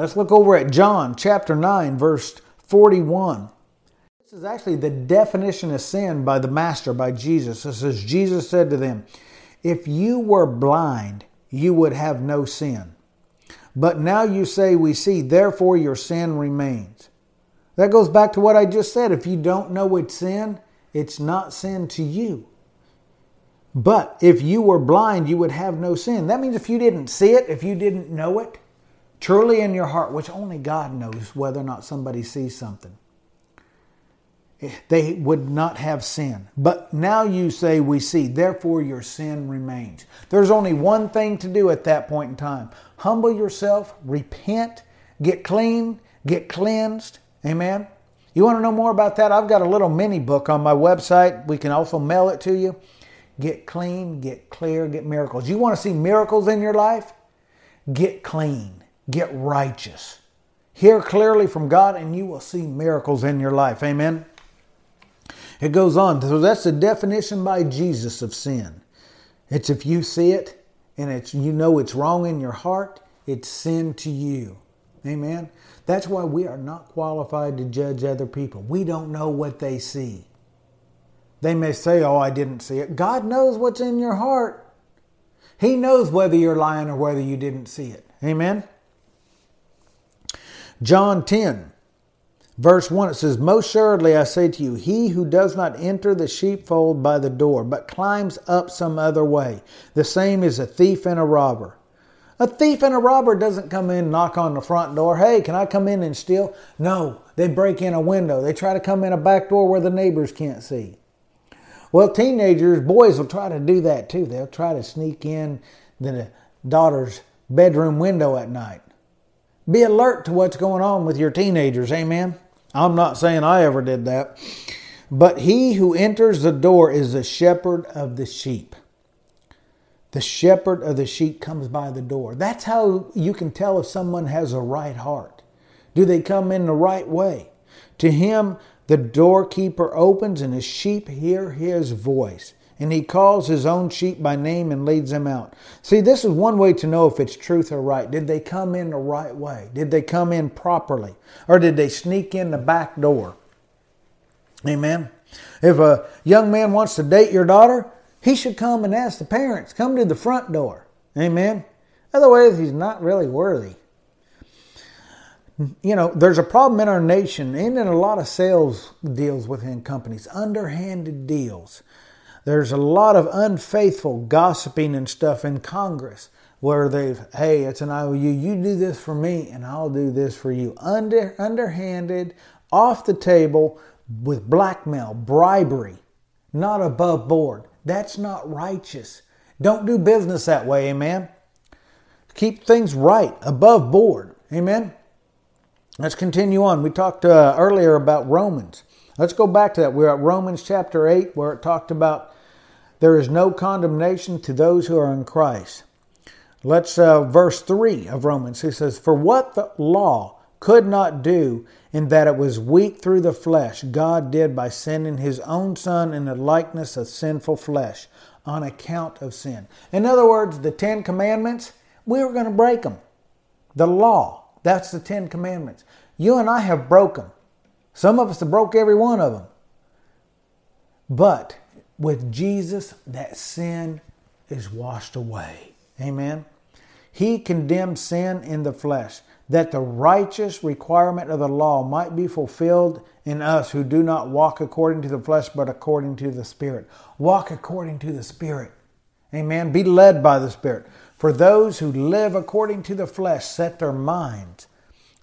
Let's look over at John chapter 9, verse 41. This is actually the definition of sin by the Master, by Jesus. It says, Jesus said to them, If you were blind, you would have no sin. But now you say, We see, therefore your sin remains. That goes back to what I just said. If you don't know it's sin, it's not sin to you. But if you were blind, you would have no sin. That means if you didn't see it, if you didn't know it, truly in your heart, which only God knows whether or not somebody sees something, eh, they would not have sin. But now you say, We see, therefore your sin remains. There's only one thing to do at that point in time humble yourself, repent, get clean, get cleansed. Amen. You want to know more about that? I've got a little mini book on my website. We can also mail it to you. Get clean, get clear, get miracles. You want to see miracles in your life? Get clean, get righteous. Hear clearly from God, and you will see miracles in your life. Amen. It goes on. So that's the definition by Jesus of sin. It's if you see it and it's you know it's wrong in your heart, it's sin to you. Amen. That's why we are not qualified to judge other people. We don't know what they see. They may say, "Oh, I didn't see it." God knows what's in your heart. He knows whether you're lying or whether you didn't see it. Amen. John 10 Verse 1 it says, Most assuredly I say to you, he who does not enter the sheepfold by the door, but climbs up some other way, the same is a thief and a robber. A thief and a robber doesn't come in, knock on the front door, hey, can I come in and steal? No, they break in a window. They try to come in a back door where the neighbors can't see. Well, teenagers, boys will try to do that too. They'll try to sneak in the daughter's bedroom window at night. Be alert to what's going on with your teenagers, amen? I'm not saying I ever did that. But he who enters the door is the shepherd of the sheep. The shepherd of the sheep comes by the door. That's how you can tell if someone has a right heart. Do they come in the right way? To him, the doorkeeper opens, and his sheep hear his voice and he calls his own sheep by name and leads them out. See, this is one way to know if it's truth or right. Did they come in the right way? Did they come in properly? Or did they sneak in the back door? Amen. If a young man wants to date your daughter, he should come and ask the parents, come to the front door. Amen. Otherwise, he's not really worthy. You know, there's a problem in our nation and in a lot of sales deals within companies, underhanded deals. There's a lot of unfaithful gossiping and stuff in Congress where they've, hey, it's an IOU, you do this for me and I'll do this for you. Under, underhanded, off the table with blackmail, bribery, not above board. That's not righteous. Don't do business that way, amen. Keep things right, above board, amen. Let's continue on. We talked uh, earlier about Romans. Let's go back to that. We're at Romans chapter 8, where it talked about there is no condemnation to those who are in Christ. Let's, uh, verse 3 of Romans, he says, For what the law could not do, in that it was weak through the flesh, God did by sending his own Son in the likeness of sinful flesh on account of sin. In other words, the Ten Commandments, we were going to break them. The law, that's the Ten Commandments. You and I have broken. Some of us have broke every one of them. But with Jesus, that sin is washed away. Amen. He condemned sin in the flesh, that the righteous requirement of the law might be fulfilled in us who do not walk according to the flesh, but according to the Spirit. Walk according to the Spirit. Amen. Be led by the Spirit. For those who live according to the flesh set their minds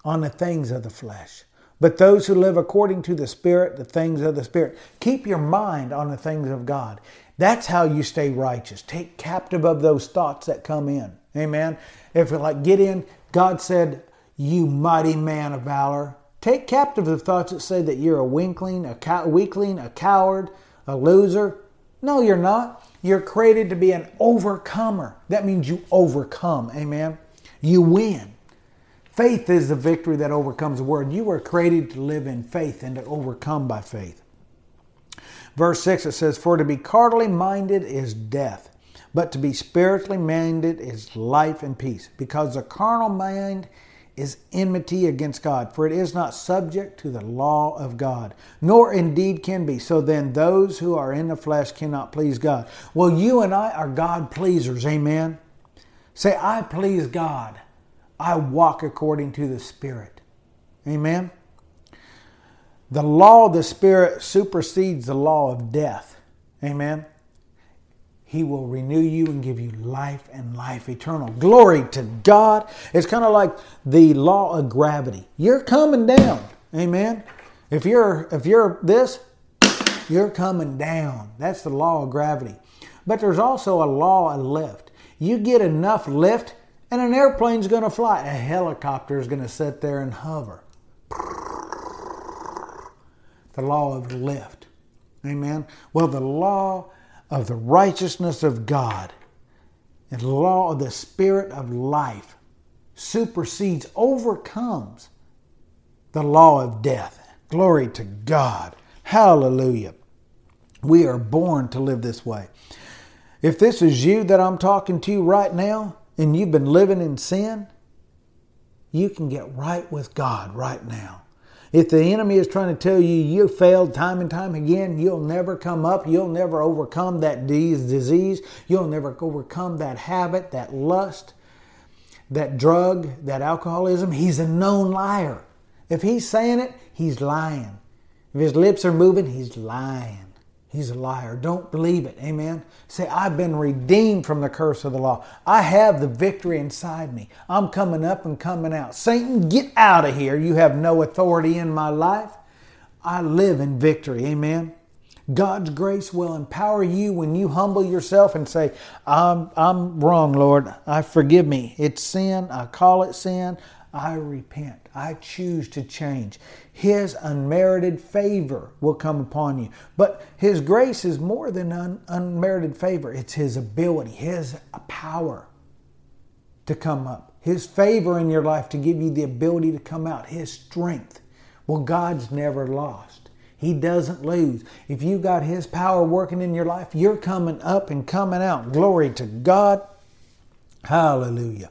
on the things of the flesh. But those who live according to the Spirit, the things of the Spirit, keep your mind on the things of God. That's how you stay righteous. Take captive of those thoughts that come in. Amen. If you like get in, God said, You mighty man of valor. Take captive the thoughts that say that you're a winkling, a cow- weakling, a coward, a loser. No, you're not. You're created to be an overcomer. That means you overcome. Amen. You win. Faith is the victory that overcomes the world. You were created to live in faith and to overcome by faith. Verse 6 it says, For to be carnally minded is death, but to be spiritually minded is life and peace. Because the carnal mind is enmity against God, for it is not subject to the law of God, nor indeed can be. So then, those who are in the flesh cannot please God. Well, you and I are God pleasers, amen? Say, I please God. I walk according to the Spirit. Amen? The law of the Spirit supersedes the law of death. Amen? He will renew you and give you life and life eternal. Glory to God. It's kind of like the law of gravity. You're coming down. Amen. If you're if you're this, you're coming down. That's the law of gravity. But there's also a law of lift. You get enough lift and an airplane's going to fly. A helicopter is going to sit there and hover. The law of lift. Amen. Well, the law of the righteousness of God and the law of the Spirit of life supersedes, overcomes the law of death. Glory to God. Hallelujah. We are born to live this way. If this is you that I'm talking to right now and you've been living in sin, you can get right with God right now. If the enemy is trying to tell you you failed time and time again, you'll never come up, you'll never overcome that disease, you'll never overcome that habit, that lust, that drug, that alcoholism, he's a known liar. If he's saying it, he's lying. If his lips are moving, he's lying. He's a liar. Don't believe it. Amen. Say, I've been redeemed from the curse of the law. I have the victory inside me. I'm coming up and coming out. Satan, get out of here. You have no authority in my life. I live in victory. Amen. God's grace will empower you when you humble yourself and say, I'm, I'm wrong, Lord. I forgive me. It's sin. I call it sin. I repent. I choose to change. His unmerited favor will come upon you. But His grace is more than un- unmerited favor, it's His ability, His power to come up, His favor in your life to give you the ability to come out, His strength. Well, God's never lost. He doesn't lose. If you got His power working in your life, you're coming up and coming out. Glory to God. Hallelujah.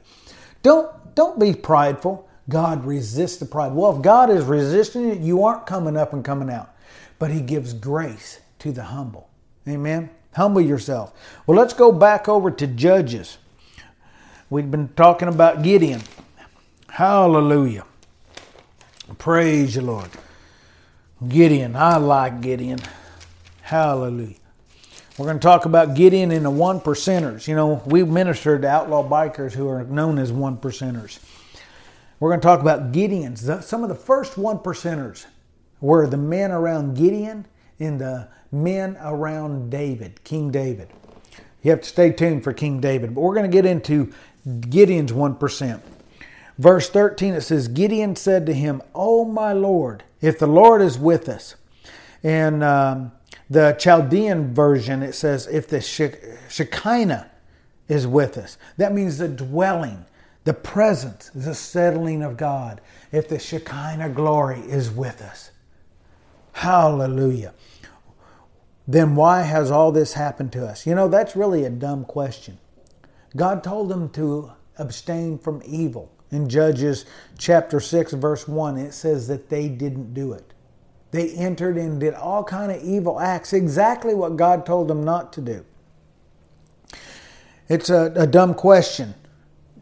Don't don't be prideful. God resists the pride. Well, if God is resisting it, you aren't coming up and coming out. But He gives grace to the humble. Amen. Humble yourself. Well, let's go back over to Judges. We've been talking about Gideon. Hallelujah. Praise you, Lord. Gideon. I like Gideon. Hallelujah. We're going to talk about Gideon and the one percenters. You know, we ministered to outlaw bikers who are known as one percenters. We're going to talk about Gideon's. Some of the first one percenters were the men around Gideon and the men around David, King David. You have to stay tuned for King David, but we're going to get into Gideon's 1%. Verse 13 it says, Gideon said to him, Oh my Lord, if the Lord is with us. And um, the Chaldean version, it says, if the Shekinah is with us. That means the dwelling, the presence, the settling of God. If the Shekinah glory is with us. Hallelujah. Then why has all this happened to us? You know, that's really a dumb question. God told them to abstain from evil. In Judges chapter 6 verse 1 it says that they didn't do it. They entered and did all kind of evil acts, exactly what God told them not to do. It's a, a dumb question.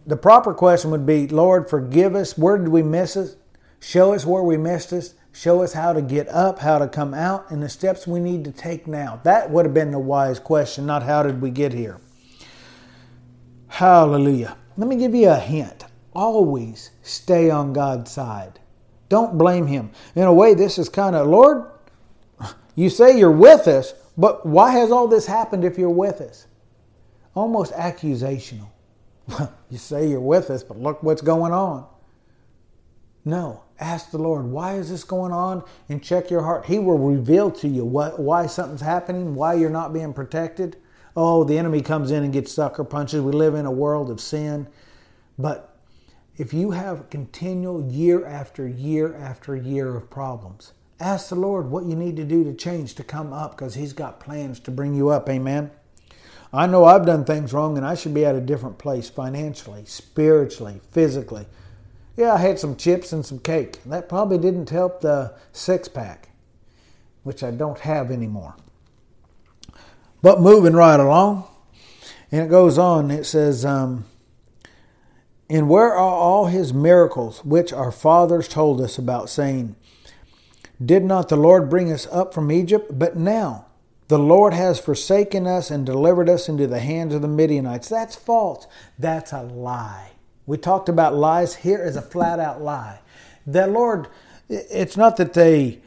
The proper question would be, Lord, forgive us. Where did we miss it? Show us where we missed us. Show us how to get up, how to come out, and the steps we need to take now. That would have been the wise question, not how did we get here. Hallelujah. Let me give you a hint. Always stay on God's side. Don't blame him. In a way, this is kind of, Lord, you say you're with us, but why has all this happened if you're with us? Almost accusational. You say you're with us, but look what's going on. No, ask the Lord, why is this going on? And check your heart. He will reveal to you what, why something's happening, why you're not being protected. Oh, the enemy comes in and gets sucker punches. We live in a world of sin. But if you have continual year after year after year of problems, ask the Lord what you need to do to change to come up because He's got plans to bring you up. Amen. I know I've done things wrong and I should be at a different place financially, spiritually, physically. Yeah, I had some chips and some cake. That probably didn't help the six pack, which I don't have anymore. But moving right along, and it goes on, it says, um, And where are all his miracles which our fathers told us about, saying, Did not the Lord bring us up from Egypt? But now the Lord has forsaken us and delivered us into the hands of the Midianites. That's false. That's a lie. We talked about lies. Here is a flat out lie. The Lord, it's not that they,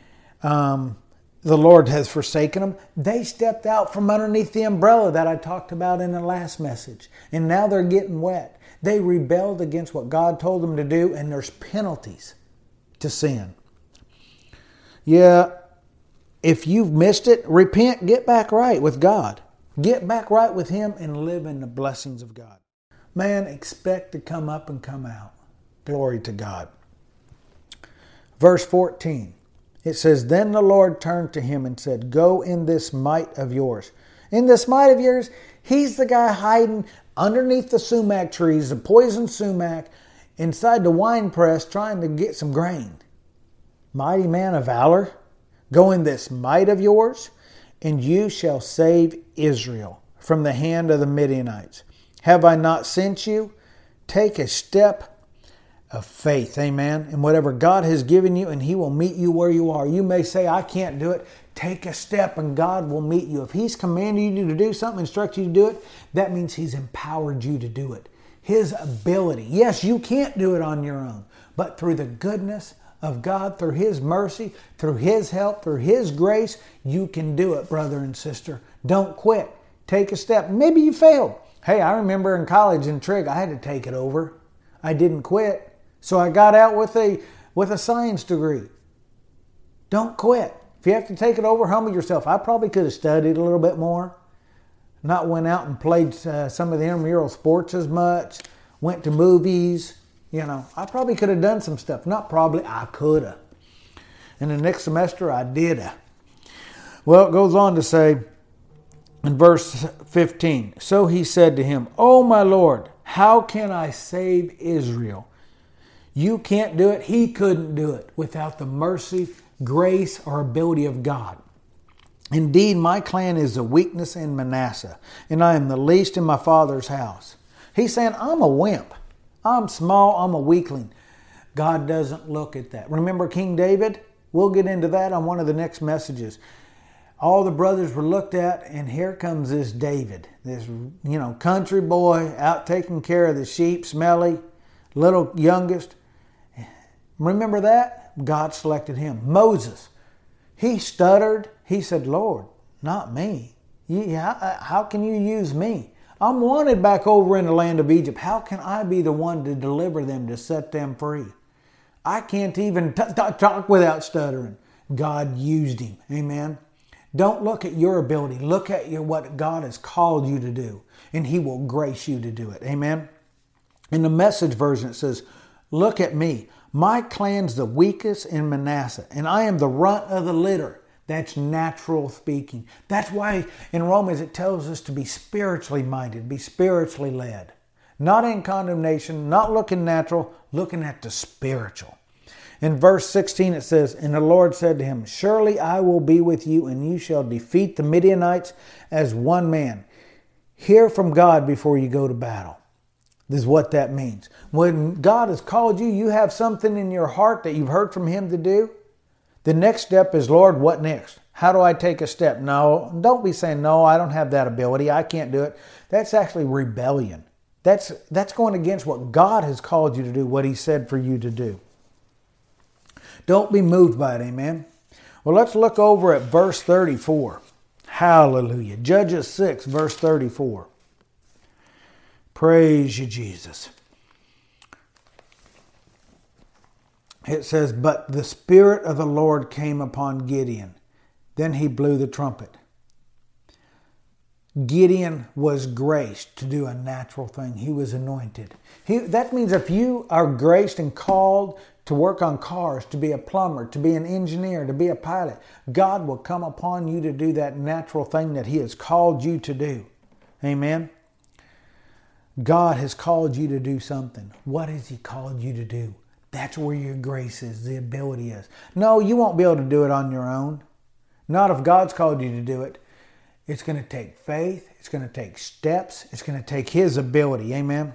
um, the Lord has forsaken them. They stepped out from underneath the umbrella that I talked about in the last message. And now they're getting wet. They rebelled against what God told them to do, and there's penalties to sin. Yeah, if you've missed it, repent, get back right with God. Get back right with Him and live in the blessings of God. Man, expect to come up and come out. Glory to God. Verse 14, it says, Then the Lord turned to him and said, Go in this might of yours. In this might of yours, he's the guy hiding underneath the sumac trees, the poison sumac, inside the wine press trying to get some grain. Mighty man of valor, go in this might of yours, and you shall save Israel from the hand of the Midianites. Have I not sent you? Take a step of faith, amen. And whatever God has given you, and He will meet you where you are. You may say, I can't do it. Take a step, and God will meet you. If He's commanded you to do something, instruct you to do it, that means He's empowered you to do it. His ability. Yes, you can't do it on your own, but through the goodness of God, through His mercy, through His help, through His grace, you can do it, brother and sister. Don't quit. Take a step. Maybe you failed. Hey, I remember in college in trig, I had to take it over. I didn't quit. So I got out with a with a science degree. Don't quit. If you have to take it over, humble yourself. I probably could have studied a little bit more, not went out and played uh, some of the intramural sports as much, went to movies. You know, I probably could have done some stuff. Not probably, I could have. And the next semester, I did. Well, it goes on to say, in verse 15, so he said to him, Oh, my Lord, how can I save Israel? You can't do it. He couldn't do it without the mercy, grace, or ability of God. Indeed, my clan is a weakness in Manasseh, and I am the least in my father's house. He's saying, I'm a wimp. I'm small. I'm a weakling. God doesn't look at that. Remember King David? We'll get into that on one of the next messages all the brothers were looked at, and here comes this David, this you know country boy out taking care of the sheep, smelly, little youngest. Remember that God selected him. Moses, he stuttered. He said, "Lord, not me. How, how can you use me? I'm wanted back over in the land of Egypt. How can I be the one to deliver them to set them free? I can't even t- t- talk without stuttering." God used him. Amen. Don't look at your ability. Look at your, what God has called you to do, and He will grace you to do it. Amen. In the message version, it says, Look at me. My clan's the weakest in Manasseh, and I am the runt of the litter. That's natural speaking. That's why in Romans it tells us to be spiritually minded, be spiritually led. Not in condemnation, not looking natural, looking at the spiritual. In verse 16 it says, And the Lord said to him, Surely I will be with you, and you shall defeat the Midianites as one man. Hear from God before you go to battle. This is what that means. When God has called you, you have something in your heart that you've heard from Him to do. The next step is, Lord, what next? How do I take a step? No, don't be saying, No, I don't have that ability. I can't do it. That's actually rebellion. That's, that's going against what God has called you to do, what He said for you to do. Don't be moved by it, amen. Well, let's look over at verse 34. Hallelujah. Judges 6, verse 34. Praise you, Jesus. It says, But the Spirit of the Lord came upon Gideon. Then he blew the trumpet. Gideon was graced to do a natural thing. He was anointed. He, that means if you are graced and called to work on cars, to be a plumber, to be an engineer, to be a pilot. God will come upon you to do that natural thing that He has called you to do. Amen. God has called you to do something. What has He called you to do? That's where your grace is, the ability is. No, you won't be able to do it on your own. Not if God's called you to do it. It's going to take faith, it's going to take steps, it's going to take His ability. Amen.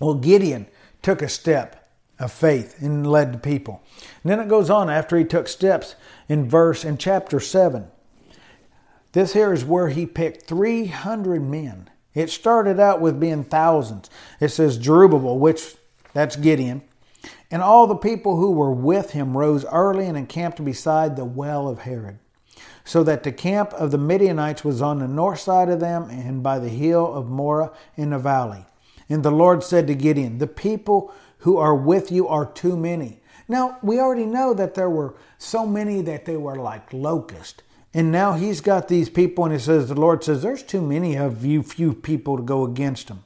Well, Gideon took a step of faith and led the people. And then it goes on after he took steps in verse in chapter 7. This here is where he picked 300 men. It started out with being thousands. It says Jerubbaal, which that's Gideon, and all the people who were with him rose early and encamped beside the well of Harod. so that the camp of the Midianites was on the north side of them and by the hill of Moreh in the valley. And the Lord said to Gideon, The people who are with you are too many. Now, we already know that there were so many that they were like locusts. And now he's got these people, and he says, The Lord says, There's too many of you, few people to go against them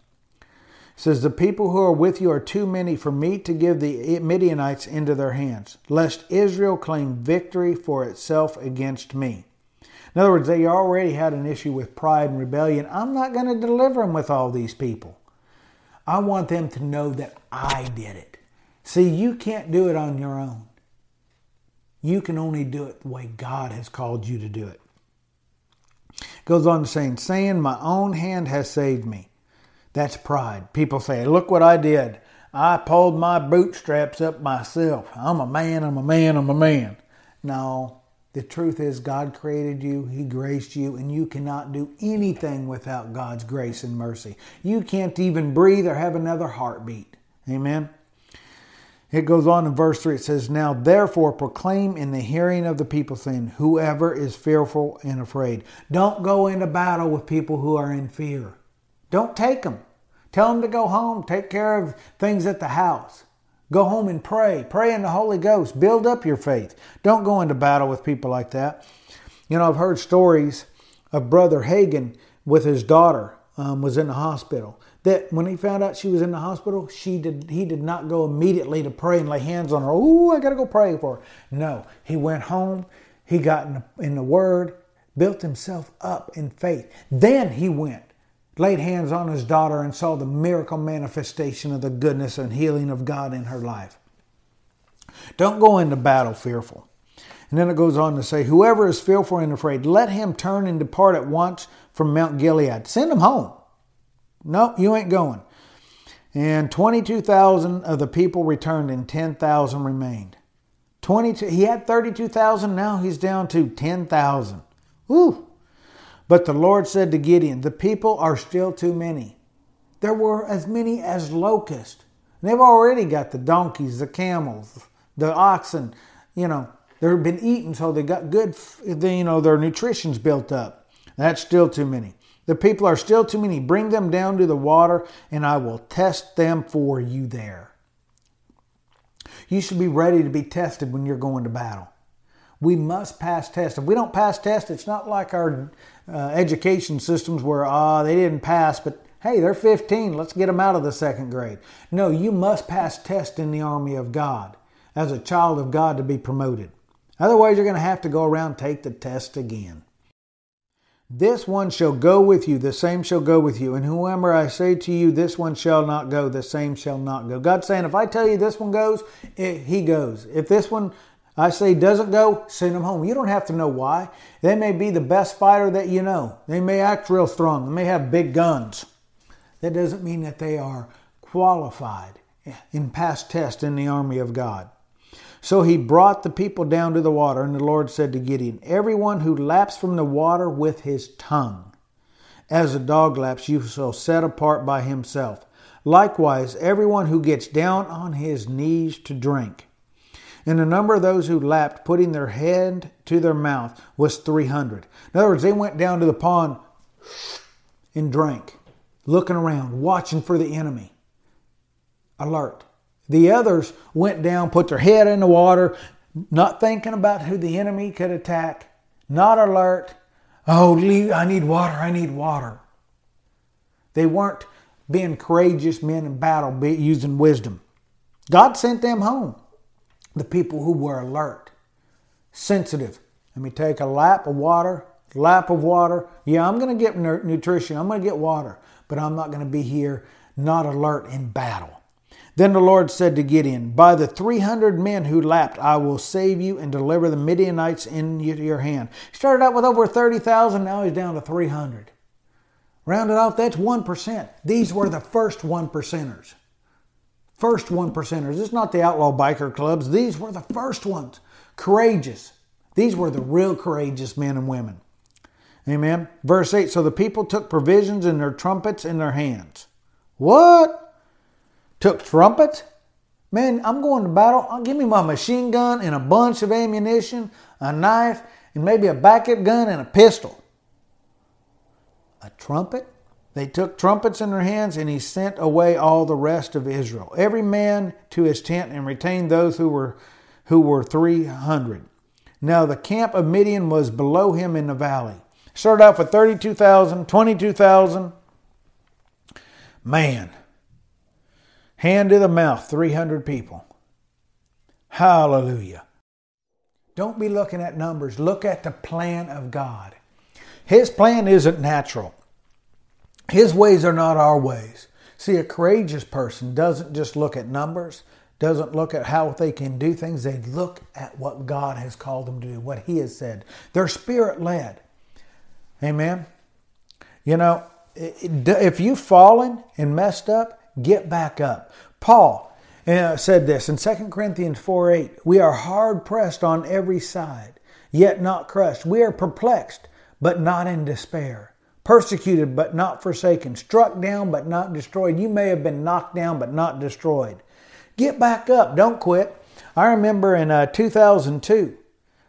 says, The people who are with you are too many for me to give the Midianites into their hands, lest Israel claim victory for itself against me. In other words, they already had an issue with pride and rebellion. I'm not going to deliver them with all these people. I want them to know that I did it. See, you can't do it on your own. You can only do it the way God has called you to do it. Goes on to saying, saying, My own hand has saved me. That's pride. People say, Look what I did. I pulled my bootstraps up myself. I'm a man, I'm a man, I'm a man. No, the truth is, God created you, He graced you, and you cannot do anything without God's grace and mercy. You can't even breathe or have another heartbeat. Amen. It goes on in verse 3. It says, Now therefore proclaim in the hearing of the people, saying, Whoever is fearful and afraid. Don't go into battle with people who are in fear. Don't take them. Tell them to go home, take care of things at the house. Go home and pray. Pray in the Holy Ghost. Build up your faith. Don't go into battle with people like that. You know, I've heard stories of Brother Hagin with his daughter um, was in the hospital. That when he found out she was in the hospital, she did he did not go immediately to pray and lay hands on her. Oh, I got to go pray for her. No, he went home. He got in the, in the Word, built himself up in faith. Then he went laid hands on his daughter and saw the miracle manifestation of the goodness and healing of God in her life. Don't go into battle fearful. And then it goes on to say, Whoever is fearful and afraid, let him turn and depart at once from Mount Gilead. Send him home. No, you ain't going. And 22,000 of the people returned and 10,000 remained. 22, he had 32,000, now he's down to 10,000. Woo! But the Lord said to Gideon, The people are still too many. There were as many as locusts. They've already got the donkeys, the camels, the oxen. You know, they've been eaten, so they got good, you know, their nutrition's built up. That's still too many. The people are still too many. Bring them down to the water, and I will test them for you there. You should be ready to be tested when you're going to battle. We must pass tests. If we don't pass tests, it's not like our uh, education systems where, ah, they didn't pass, but hey, they're 15, let's get them out of the second grade. No, you must pass tests in the army of God as a child of God to be promoted. Otherwise, you're going to have to go around take the test again. This one shall go with you, the same shall go with you. And whoever I say to you, this one shall not go, the same shall not go. God's saying, if I tell you this one goes, it, he goes. If this one I say doesn't go, send them home. You don't have to know why. They may be the best fighter that you know. They may act real strong. They may have big guns. That doesn't mean that they are qualified in past test in the army of God. So he brought the people down to the water, and the Lord said to Gideon, Everyone who laps from the water with his tongue, as a dog laps, you shall set apart by himself. Likewise, everyone who gets down on his knees to drink. And the number of those who lapped, putting their hand to their mouth, was 300. In other words, they went down to the pond and drank, looking around, watching for the enemy. Alert. The others went down, put their head in the water, not thinking about who the enemy could attack, not alert. Oh, I need water, I need water. They weren't being courageous men in battle, using wisdom. God sent them home the people who were alert, sensitive. Let me take a lap of water, lap of water. Yeah, I'm going to get nutrition, I'm going to get water, but I'm not going to be here not alert in battle. Then the Lord said to Gideon, By the 300 men who lapped, I will save you and deliver the Midianites into your hand. He started out with over 30,000, now he's down to 300. Rounded off, that's 1%. These were the first one percenters. First one percenters. It's not the outlaw biker clubs. These were the first ones. Courageous. These were the real courageous men and women. Amen. Verse 8 So the people took provisions and their trumpets in their hands. What? Took trumpets? Man, I'm going to battle. I'll give me my machine gun and a bunch of ammunition, a knife, and maybe a backup gun and a pistol. A trumpet? They took trumpets in their hands, and he sent away all the rest of Israel, every man to his tent, and retained those who were who were three hundred. Now the camp of Midian was below him in the valley. Started off with 32,000, 22,000. Man, hand to the mouth, 300 people. Hallelujah. Don't be looking at numbers, look at the plan of God. His plan isn't natural, His ways are not our ways. See, a courageous person doesn't just look at numbers, doesn't look at how they can do things. They look at what God has called them to do, what He has said. They're spirit led. Amen. You know, if you've fallen and messed up, get back up. Paul uh, said this in 2 Corinthians 4 8 We are hard pressed on every side, yet not crushed. We are perplexed, but not in despair. Persecuted, but not forsaken. Struck down, but not destroyed. You may have been knocked down, but not destroyed. Get back up. Don't quit. I remember in uh, 2002,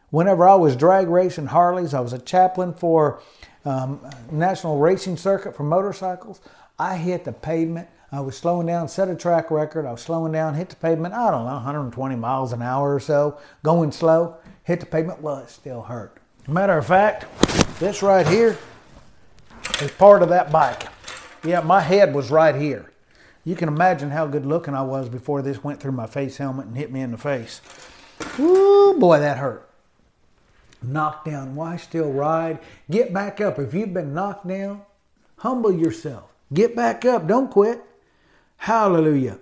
whenever I was drag racing Harleys, I was a chaplain for um, national racing circuit for motorcycles. I hit the pavement. I was slowing down, set a track record. I was slowing down, hit the pavement, I don't know, 120 miles an hour or so, going slow, hit the pavement. Well, it still hurt. Matter of fact, this right here is part of that bike. Yeah, my head was right here. You can imagine how good looking I was before this went through my face helmet and hit me in the face. Ooh, boy, that hurt knocked down. Why still ride? Get back up. If you've been knocked down, humble yourself. Get back up. Don't quit. Hallelujah.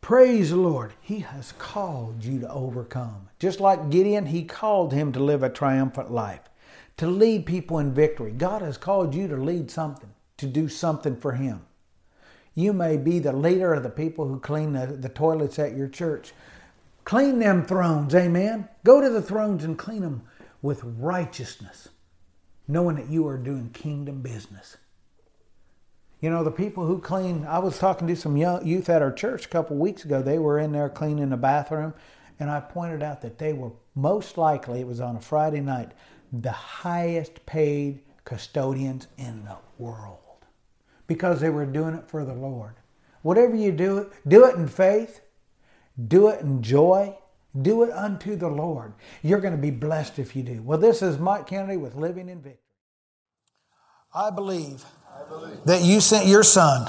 Praise the Lord. He has called you to overcome. Just like Gideon, he called him to live a triumphant life, to lead people in victory. God has called you to lead something, to do something for him. You may be the leader of the people who clean the, the toilets at your church. Clean them thrones, amen. Go to the thrones and clean them with righteousness, knowing that you are doing kingdom business. You know, the people who clean, I was talking to some young youth at our church a couple weeks ago. They were in there cleaning the bathroom, and I pointed out that they were most likely, it was on a Friday night, the highest paid custodians in the world because they were doing it for the Lord. Whatever you do, do it in faith, do it in joy, do it unto the Lord. You're going to be blessed if you do. Well, this is Mike Canaday with Living in Victory. I believe, I believe that you sent your Son,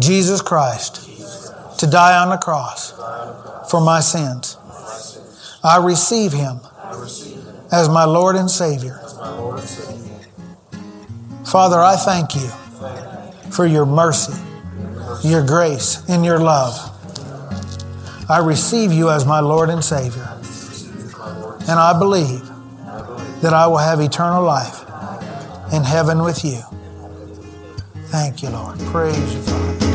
Jesus Christ, to die on the cross for my sins. I receive him as my Lord and Savior. Father, I thank you for your mercy, your grace, and your love. I receive you as my Lord and Savior. And I believe that I will have eternal life in heaven with you. Thank you, Lord. Praise you, Father.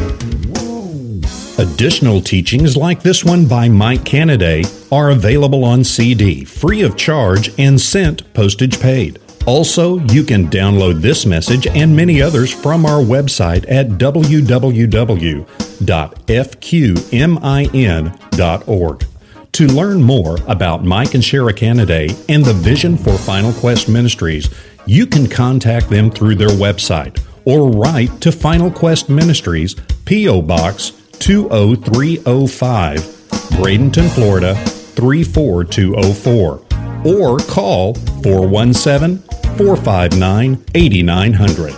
Additional teachings like this one by Mike Canaday are available on CD, free of charge, and sent postage paid. Also, you can download this message and many others from our website at www.fqmin.org. To learn more about Mike and Shara Canaday and the vision for Final Quest Ministries, you can contact them through their website or write to Final Quest Ministries, P.O. Box 20305, Bradenton, Florida 34204 or call 417 459 8900.